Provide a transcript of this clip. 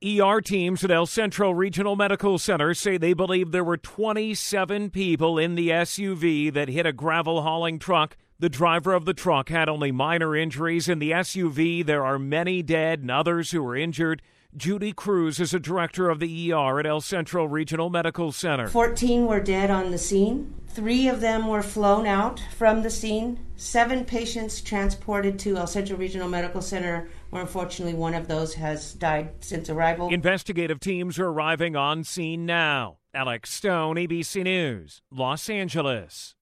ER teams at El Centro Regional Medical Center say they believe there were 27 people in the SUV that hit a gravel hauling truck. The driver of the truck had only minor injuries. In the SUV, there are many dead and others who were injured. Judy Cruz is a director of the ER at El Centro Regional Medical Center. 14 were dead on the scene. Three of them were flown out from the scene. Seven patients transported to El Centro Regional Medical Center, where unfortunately one of those has died since arrival. Investigative teams are arriving on scene now. Alex Stone, ABC News, Los Angeles.